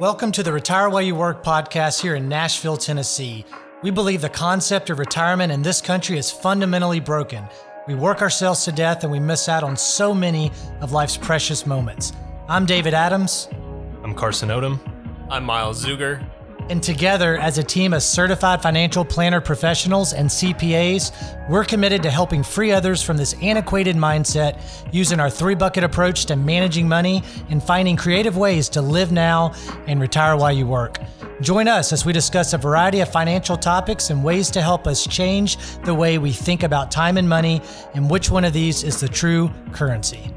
Welcome to the Retire While You Work podcast here in Nashville, Tennessee. We believe the concept of retirement in this country is fundamentally broken. We work ourselves to death and we miss out on so many of life's precious moments. I'm David Adams. I'm Carson Odom. I'm Miles Zuger. And together, as a team of certified financial planner professionals and CPAs, we're committed to helping free others from this antiquated mindset using our three bucket approach to managing money and finding creative ways to live now and retire while you work. Join us as we discuss a variety of financial topics and ways to help us change the way we think about time and money and which one of these is the true currency.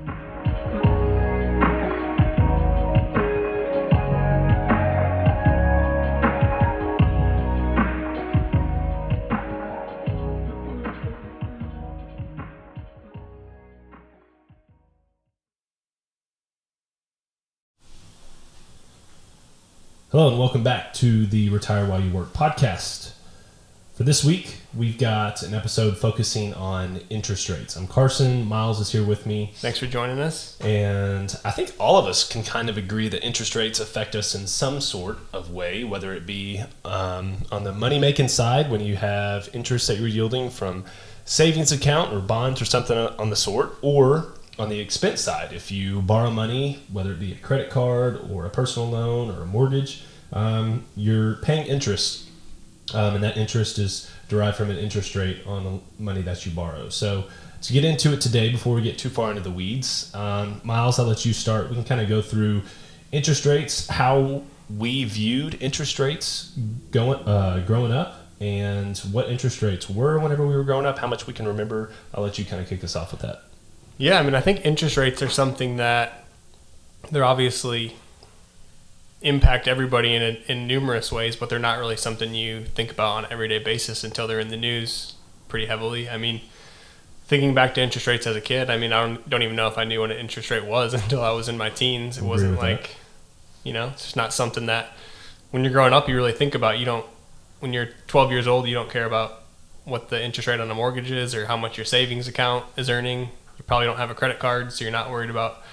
Hello, and welcome back to the Retire While You Work podcast. For this week, we've got an episode focusing on interest rates. I'm Carson. Miles is here with me. Thanks for joining us. And I think all of us can kind of agree that interest rates affect us in some sort of way, whether it be um, on the money making side when you have interest that you're yielding from savings account or bonds or something on the sort, or on the expense side, if you borrow money, whether it be a credit card or a personal loan or a mortgage, um, you're paying interest, um, and that interest is derived from an interest rate on the money that you borrow. So, to get into it today, before we get too far into the weeds, um, Miles, I'll let you start. We can kind of go through interest rates, how we viewed interest rates going uh, growing up, and what interest rates were whenever we were growing up. How much we can remember. I'll let you kind of kick us off with that. Yeah, I mean, I think interest rates are something that they're obviously impact everybody in, a, in numerous ways, but they're not really something you think about on an everyday basis until they're in the news pretty heavily. I mean, thinking back to interest rates as a kid, I mean, I don't, don't even know if I knew what an interest rate was until I was in my teens. It wasn't like, that. you know, it's just not something that when you're growing up, you really think about. You don't, when you're 12 years old, you don't care about what the interest rate on a mortgage is or how much your savings account is earning you probably don't have a credit card, so you're not worried about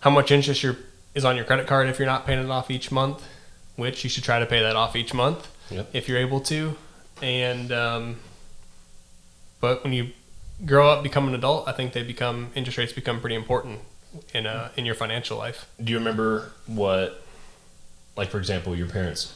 how much interest your is on your credit card if you're not paying it off each month, which you should try to pay that off each month yep. if you're able to. And um, but when you grow up, become an adult, I think they become interest rates become pretty important in uh, in your financial life. Do you remember what, like for example, your parents?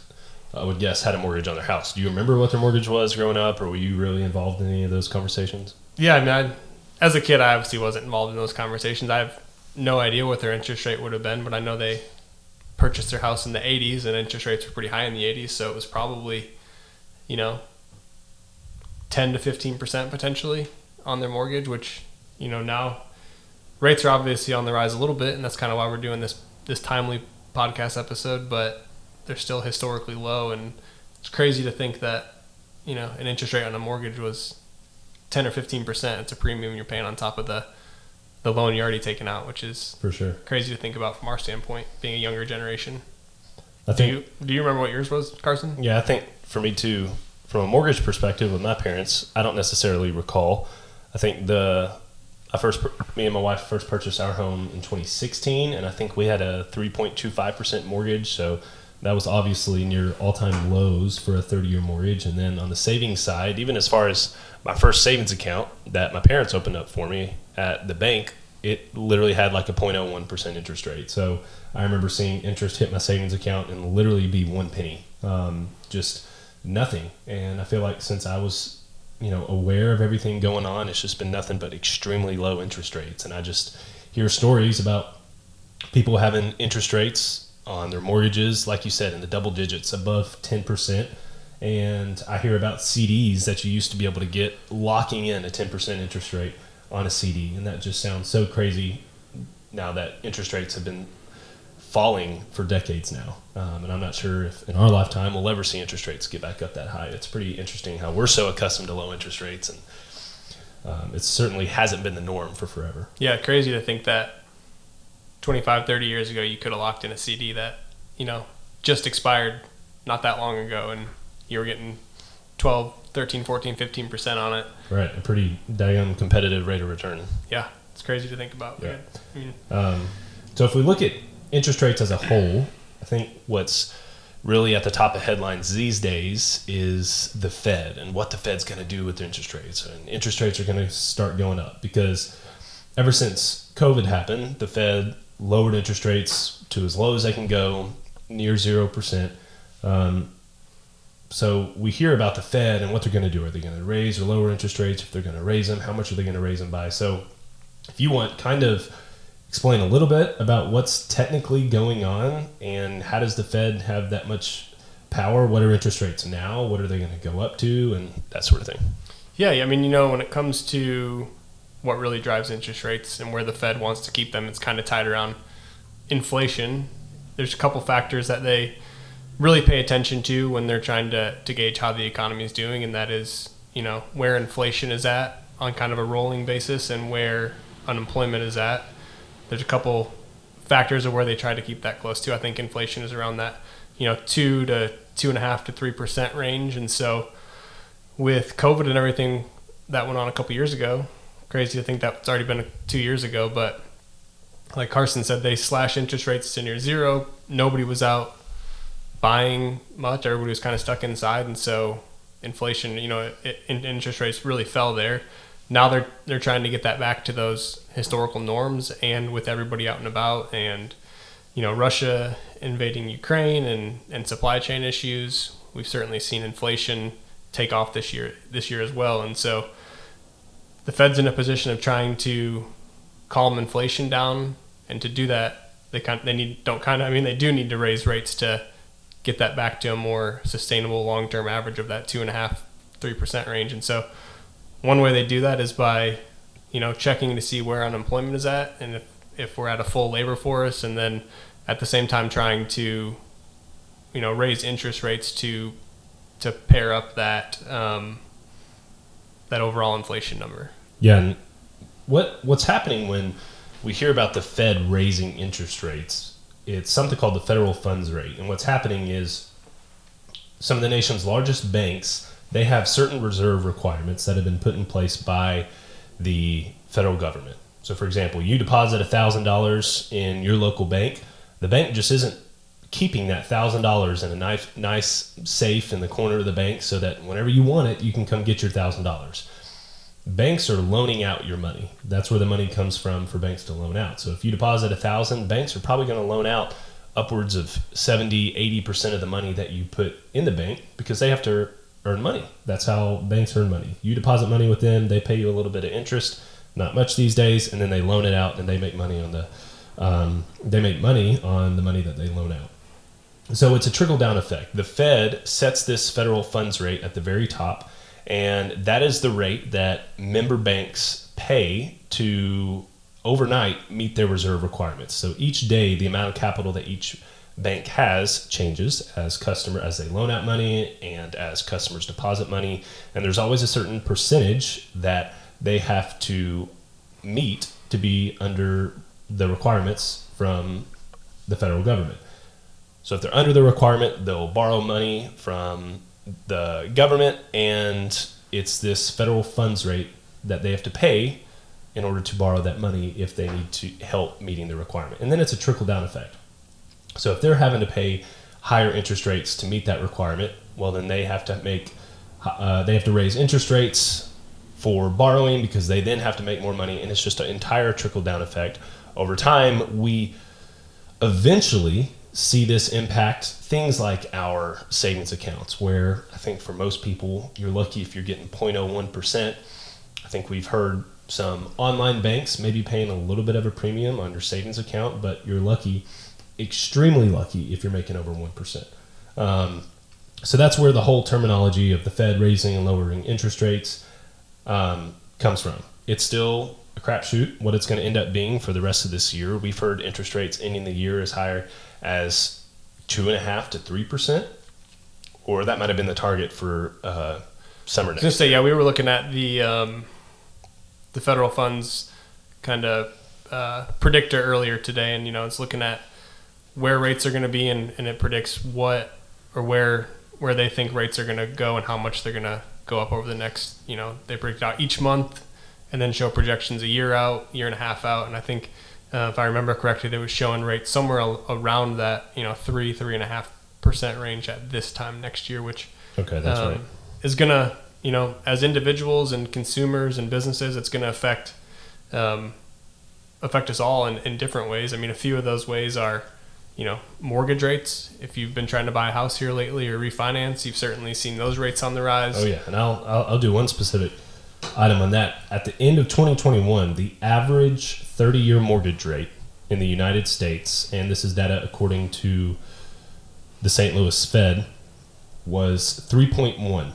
I would guess had a mortgage on their house. Do you remember what their mortgage was growing up, or were you really involved in any of those conversations? Yeah, I mean, I as a kid, I obviously wasn't involved in those conversations. I have no idea what their interest rate would have been, but I know they purchased their house in the 80s and interest rates were pretty high in the 80s, so it was probably, you know, 10 to 15% potentially on their mortgage, which, you know, now rates are obviously on the rise a little bit, and that's kind of why we're doing this this timely podcast episode, but they're still historically low and it's crazy to think that, you know, an interest rate on a mortgage was 10 or 15 percent. It's a premium you're paying on top of the the loan you're already taken out which is for sure. crazy to think about from our standpoint being a younger generation. I think do you, do you remember what yours was Carson? Yeah I think for me too from a mortgage perspective with my parents I don't necessarily recall. I think the I first me and my wife first purchased our home in 2016 and I think we had a 3.25% mortgage so that was obviously near all-time lows for a 30-year mortgage. And then on the savings side even as far as my first savings account that my parents opened up for me at the bank it literally had like a 0.01% interest rate. So i remember seeing interest hit my savings account and literally be one penny um, just nothing. And i feel like since i was you know aware of everything going on it's just been nothing but extremely low interest rates. And i just hear stories about people having interest rates on their mortgages, like you said, in the double digits, above 10%. And I hear about CDs that you used to be able to get locking in a 10% interest rate on a CD. And that just sounds so crazy now that interest rates have been falling for decades now. Um, and I'm not sure if in our lifetime we'll ever see interest rates get back up that high. It's pretty interesting how we're so accustomed to low interest rates. And um, it certainly hasn't been the norm for forever. Yeah, crazy to think that 25, 30 years ago, you could have locked in a CD that, you know, just expired not that long ago and you were getting 12, 13, 14, 15% on it. Right. A pretty damn competitive rate of return. Yeah. It's crazy to think about. Yeah. Mm. Um, so if we look at interest rates as a whole, I think what's really at the top of headlines these days is the Fed and what the Fed's going to do with interest rates. And interest rates are going to start going up because ever since COVID happened, the Fed lowered interest rates to as low as they can go, near 0%. Um, so we hear about the Fed and what they're going to do. Are they going to raise or lower interest rates? If they're going to raise them, how much are they going to raise them by? So if you want kind of explain a little bit about what's technically going on and how does the Fed have that much power? What are interest rates now? What are they going to go up to and that sort of thing? Yeah, I mean, you know, when it comes to what really drives interest rates and where the Fed wants to keep them, it's kind of tied around inflation. There's a couple factors that they really pay attention to when they're trying to, to gauge how the economy is doing, and that is, you know, where inflation is at on kind of a rolling basis and where unemployment is at there's a couple factors of where they try to keep that close to. I think inflation is around that, you know, two to two and a half to three percent range. And so with COVID and everything that went on a couple years ago, crazy to think that's already been two years ago, but like Carson said, they slashed interest rates to near zero. Nobody was out buying much. Everybody was kind of stuck inside. And so inflation, you know, it, interest rates really fell there now they're they're trying to get that back to those historical norms and with everybody out and about and you know Russia invading Ukraine and and supply chain issues we've certainly seen inflation take off this year this year as well and so the Fed's in a position of trying to calm inflation down and to do that they kind they need don't kind of I mean they do need to raise rates to get that back to a more sustainable long term average of that two and a half three percent range and so one way they do that is by, you know, checking to see where unemployment is at and if, if we're at a full labor force and then at the same time trying to, you know, raise interest rates to to pair up that um, that overall inflation number. Yeah, and what what's happening when we hear about the Fed raising interest rates? It's something called the federal funds rate, and what's happening is some of the nation's largest banks they have certain reserve requirements that have been put in place by the federal government. So, for example, you deposit $1,000 in your local bank, the bank just isn't keeping that $1,000 in a nice, nice safe in the corner of the bank so that whenever you want it, you can come get your $1,000. Banks are loaning out your money. That's where the money comes from for banks to loan out. So if you deposit a thousand, banks are probably going to loan out upwards of 70, 80% of the money that you put in the bank because they have to earn money. That's how banks earn money. You deposit money with them, they pay you a little bit of interest, not much these days, and then they loan it out and they make money on the um, they make money on the money that they loan out. So it's a trickle down effect. The Fed sets this federal funds rate at the very top, and that is the rate that member banks pay to overnight meet their reserve requirements. So each day, the amount of capital that each bank has changes as customer as they loan out money and as customers deposit money and there's always a certain percentage that they have to meet to be under the requirements from the federal government so if they're under the requirement they'll borrow money from the government and it's this federal funds rate that they have to pay in order to borrow that money if they need to help meeting the requirement and then it's a trickle down effect so if they're having to pay higher interest rates to meet that requirement, well, then they have to make uh, they have to raise interest rates for borrowing because they then have to make more money, and it's just an entire trickle down effect. Over time, we eventually see this impact things like our savings accounts, where I think for most people, you're lucky if you're getting 0.01%. I think we've heard some online banks maybe paying a little bit of a premium on your savings account, but you're lucky extremely lucky if you're making over 1%. Um, so that's where the whole terminology of the Fed raising and lowering interest rates um, comes from. It's still a crapshoot what it's going to end up being for the rest of this year. We've heard interest rates ending the year as higher as two and a half to three percent, or that might have been the target for uh, summer next. Just say, yeah, we were looking at the um, the federal funds kind of uh, predictor earlier today, and you know, it's looking at where rates are going to be and, and it predicts what or where where they think rates are going to go and how much they're going to go up over the next you know they break it out each month and then show projections a year out year and a half out and i think uh, if I remember correctly, they was showing rates somewhere al- around that you know three three and a half percent range at this time next year, which Okay, that's um, right. is gonna you know as individuals and consumers and businesses, it's gonna affect um, affect us all in, in different ways. I mean, a few of those ways are you know mortgage rates. If you've been trying to buy a house here lately or refinance, you've certainly seen those rates on the rise. Oh yeah, and I'll, I'll I'll do one specific item on that. At the end of 2021, the average 30-year mortgage rate in the United States, and this is data according to the St. Louis Fed, was 3.1.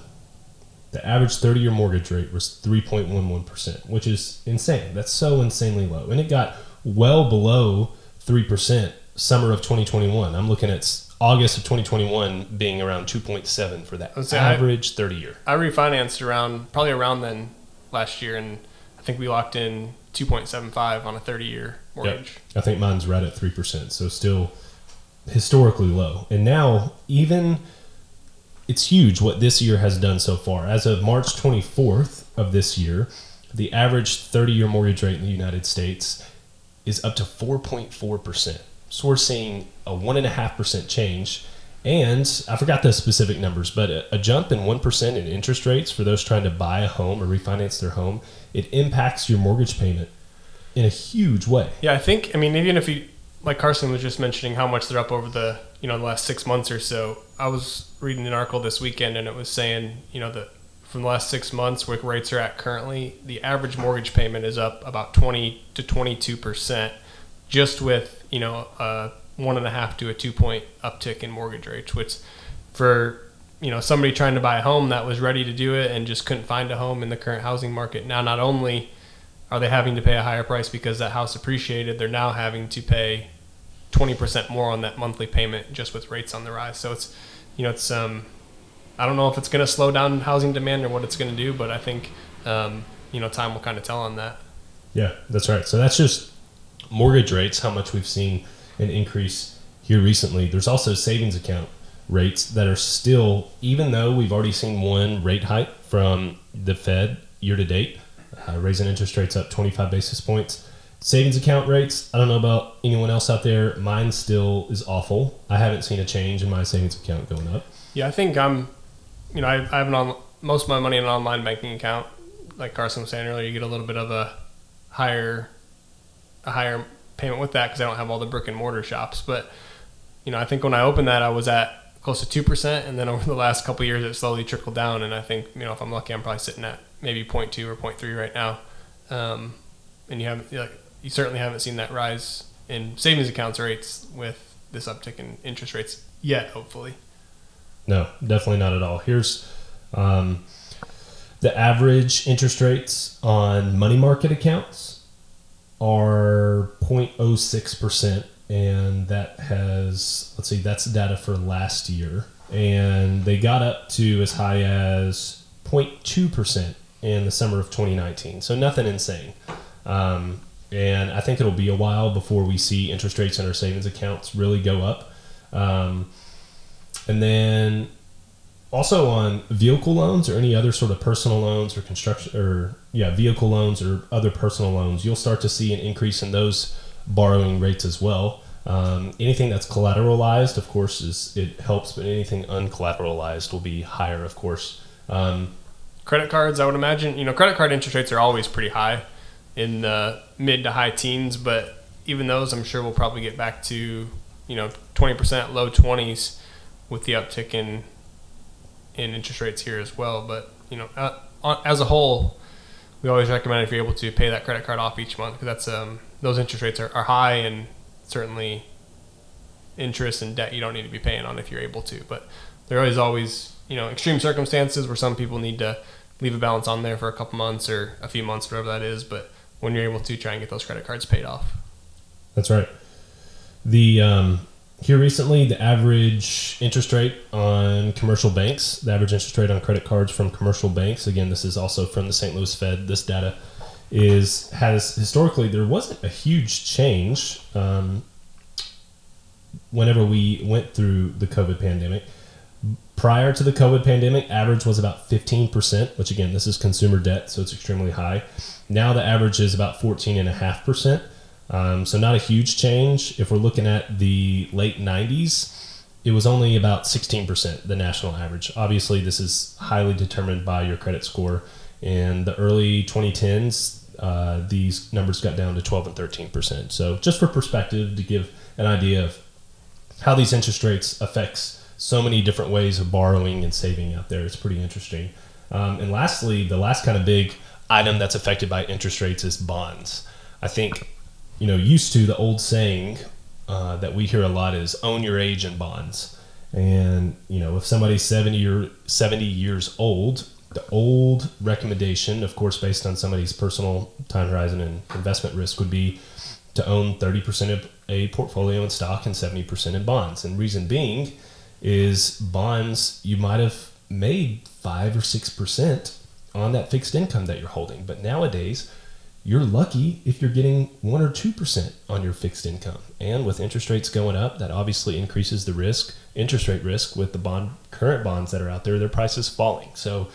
The average 30-year mortgage rate was 3.11%, which is insane. That's so insanely low, and it got well below three percent summer of 2021. I'm looking at August of 2021 being around 2.7 for that I- average 30 year. I refinanced around probably around then last year, and I think we locked in 2.75 on a 30 year mortgage. I think mine's right at three percent, so still historically low. And now, even it's huge what this year has done so far. As of March 24th of this year, the average 30-year mortgage rate in the United States is up to 4.4 percent. So we're seeing a one and a half percent change. And I forgot the specific numbers, but a, a jump in 1% in interest rates for those trying to buy a home or refinance their home, it impacts your mortgage payment in a huge way. Yeah, I think. I mean, even if you like Carson was just mentioning how much they're up over the you know the last six months or so. I was reading an article this weekend, and it was saying you know that from the last six months, where rates are at currently, the average mortgage payment is up about 20 to 22 percent, just with you know a one and a half to a two point uptick in mortgage rates, which for you know somebody trying to buy a home that was ready to do it and just couldn't find a home in the current housing market. Now, not only are they having to pay a higher price because that house appreciated, they're now having to pay 20% more on that monthly payment just with rates on the rise. So it's, you know, it's, um, I don't know if it's going to slow down housing demand or what it's going to do, but I think, um, you know, time will kind of tell on that. Yeah, that's right. So that's just mortgage rates, how much we've seen an increase here recently. There's also savings account rates that are still, even though we've already seen one rate hike from the Fed year to date, uh, raising interest rates up 25 basis points. Savings account rates, I don't know about anyone else out there. Mine still is awful. I haven't seen a change in my savings account going up. Yeah, I think I'm, you know, I, I have an on, most of my money in an online banking account. Like Carson was saying earlier, you get a little bit of a higher, a higher payment with that because I don't have all the brick and mortar shops. But you know, I think when I opened that, I was at close to two percent, and then over the last couple years, it slowly trickled down. And I think you know, if I'm lucky, I'm probably sitting at maybe 0.2 or 0.3 right now. Um, and you haven't, like, you certainly haven't seen that rise in savings accounts rates with this uptick in interest rates yet. Hopefully. No, definitely not at all. Here's um, the average interest rates on money market accounts are 0.06%, and that has, let's see, that's data for last year. And they got up to as high as 0.2% in the summer of 2019. So nothing insane. Um, and I think it'll be a while before we see interest rates in our savings accounts really go up. Um, and then also on vehicle loans or any other sort of personal loans or construction or yeah, vehicle loans or other personal loans, you'll start to see an increase in those borrowing rates as well. Um, anything that's collateralized, of course, is it helps, but anything uncollateralized will be higher, of course. Um, credit cards, I would imagine, you know, credit card interest rates are always pretty high in the mid to high teens, but even those, I'm sure we'll probably get back to, you know, 20%, low 20s with the uptick in in interest rates here as well. But you know, uh, as a whole, we always recommend if you're able to pay that credit card off each month because that's um, those interest rates are, are high and certainly interest and debt you don't need to be paying on if you're able to. But there is always you know extreme circumstances where some people need to leave a balance on there for a couple months or a few months, whatever that is. But when you're able to try and get those credit cards paid off. That's right. The um, here recently, the average interest rate on commercial banks, the average interest rate on credit cards from commercial banks. Again, this is also from the St. Louis Fed. This data is has historically there wasn't a huge change um, whenever we went through the COVID pandemic. Prior to the COVID pandemic, average was about 15%, which again, this is consumer debt, so it's extremely high. Now the average is about 14.5%. Um, so not a huge change. If we're looking at the late 90s, it was only about 16%, the national average. Obviously, this is highly determined by your credit score. In the early 2010s, uh, these numbers got down to 12 and 13%. So just for perspective, to give an idea of how these interest rates affects so many different ways of borrowing and saving out there, it's pretty interesting. Um, and lastly, the last kind of big item that's affected by interest rates is bonds. I think, you know, used to the old saying uh, that we hear a lot is own your age in bonds. And, you know, if somebody's 70 or 70 years old, the old recommendation, of course, based on somebody's personal time horizon and investment risk, would be to own 30% of a portfolio in stock and 70% in bonds. And reason being is bonds, you might have made 5 or 6% on that fixed income that you're holding. But nowadays, you're lucky if you're getting 1 or 2% on your fixed income. And with interest rates going up, that obviously increases the risk, interest rate risk with the bond current bonds that are out there, their prices falling. So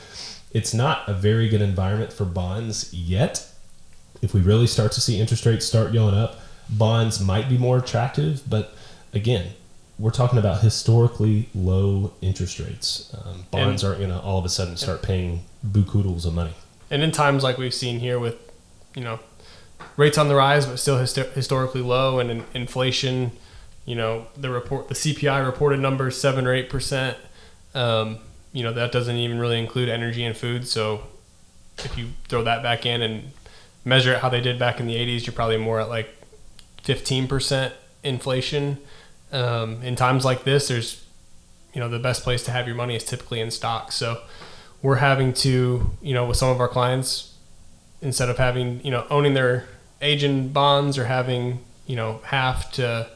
it's not a very good environment for bonds yet. If we really start to see interest rates start going up, bonds might be more attractive, but again, we're talking about historically low interest rates. Um, bonds and, aren't going to all of a sudden start paying bukudols of money. And in times like we've seen here with, you know, rates on the rise but still historically low, and in inflation, you know, the report, the CPI reported number seven or eight percent. Um, you know, that doesn't even really include energy and food. So if you throw that back in and measure it how they did back in the 80s, you're probably more at like 15% inflation. Um, in times like this, there's, you know, the best place to have your money is typically in stocks. So we're having to, you know, with some of our clients, instead of having, you know, owning their agent bonds or having, you know, half to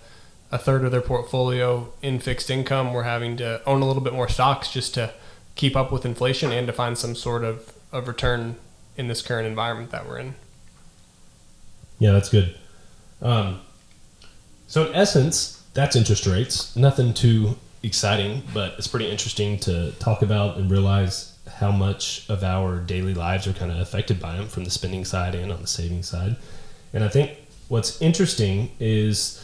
a third of their portfolio in fixed income, we're having to own a little bit more stocks just to keep up with inflation and to find some sort of, of return in this current environment that we're in. Yeah, that's good. Um, so in essence, that's interest rates. Nothing too exciting, but it's pretty interesting to talk about and realize how much of our daily lives are kind of affected by them from the spending side and on the saving side. And I think what's interesting is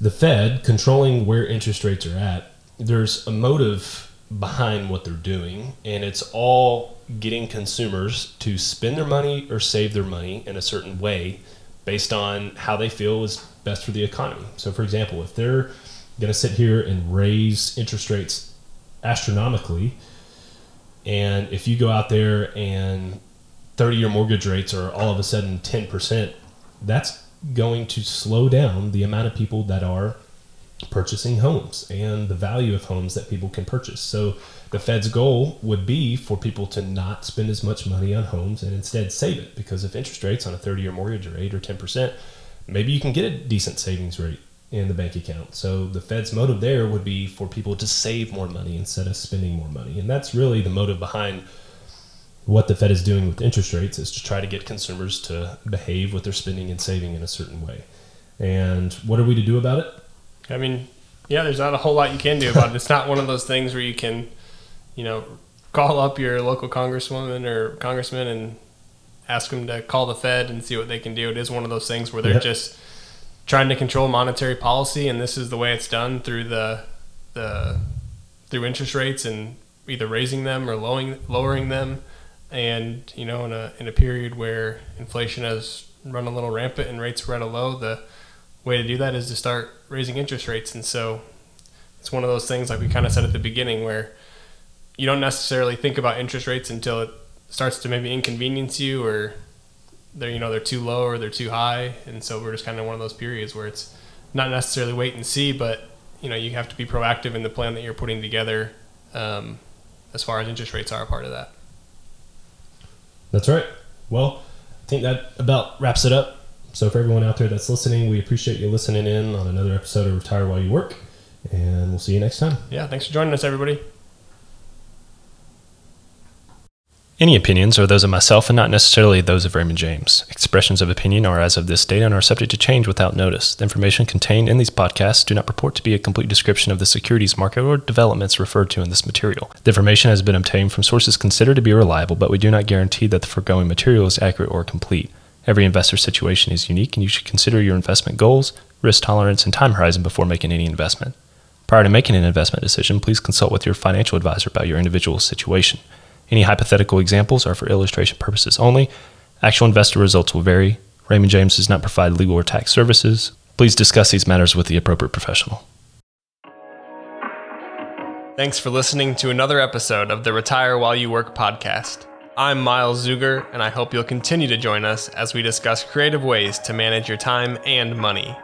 the Fed controlling where interest rates are at. There's a motive behind what they're doing, and it's all getting consumers to spend their money or save their money in a certain way based on how they feel is best for the economy. So, for example, if they're going to sit here and raise interest rates astronomically, and if you go out there and 30 year mortgage rates are all of a sudden 10%, that's going to slow down the amount of people that are purchasing homes and the value of homes that people can purchase. So, the Fed's goal would be for people to not spend as much money on homes and instead save it because if interest rates on a 30 year mortgage are 8 or 10%, maybe you can get a decent savings rate in the bank account. So the Fed's motive there would be for people to save more money instead of spending more money. And that's really the motive behind what the Fed is doing with interest rates is to try to get consumers to behave with their spending and saving in a certain way. And what are we to do about it? I mean, yeah, there's not a whole lot you can do about it. It's not one of those things where you can you know, call up your local congresswoman or congressman and ask them to call the Fed and see what they can do. It is one of those things where they're yep. just trying to control monetary policy, and this is the way it's done through the the through interest rates and either raising them or lowering lowering them. And you know, in a in a period where inflation has run a little rampant and rates are at a low, the way to do that is to start raising interest rates. And so it's one of those things, like we kind of said at the beginning, where you don't necessarily think about interest rates until it starts to maybe inconvenience you or they're you know they're too low or they're too high. And so we're just kind of one of those periods where it's not necessarily wait and see but you know you have to be proactive in the plan that you're putting together um, as far as interest rates are a part of that. That's right. Well i think that about wraps it up. So for everyone out there that's listening we appreciate you listening in on another episode of retire while you work and we'll see you next time. Yeah thanks for joining us everybody Any opinions are those of myself and not necessarily those of Raymond James. Expressions of opinion are as of this date and are subject to change without notice. The information contained in these podcasts do not purport to be a complete description of the securities market or developments referred to in this material. The information has been obtained from sources considered to be reliable, but we do not guarantee that the foregoing material is accurate or complete. Every investor situation is unique, and you should consider your investment goals, risk tolerance, and time horizon before making any investment. Prior to making an investment decision, please consult with your financial advisor about your individual situation. Any hypothetical examples are for illustration purposes only. Actual investor results will vary. Raymond James does not provide legal or tax services. Please discuss these matters with the appropriate professional. Thanks for listening to another episode of the Retire While You Work podcast. I'm Miles Zuger, and I hope you'll continue to join us as we discuss creative ways to manage your time and money.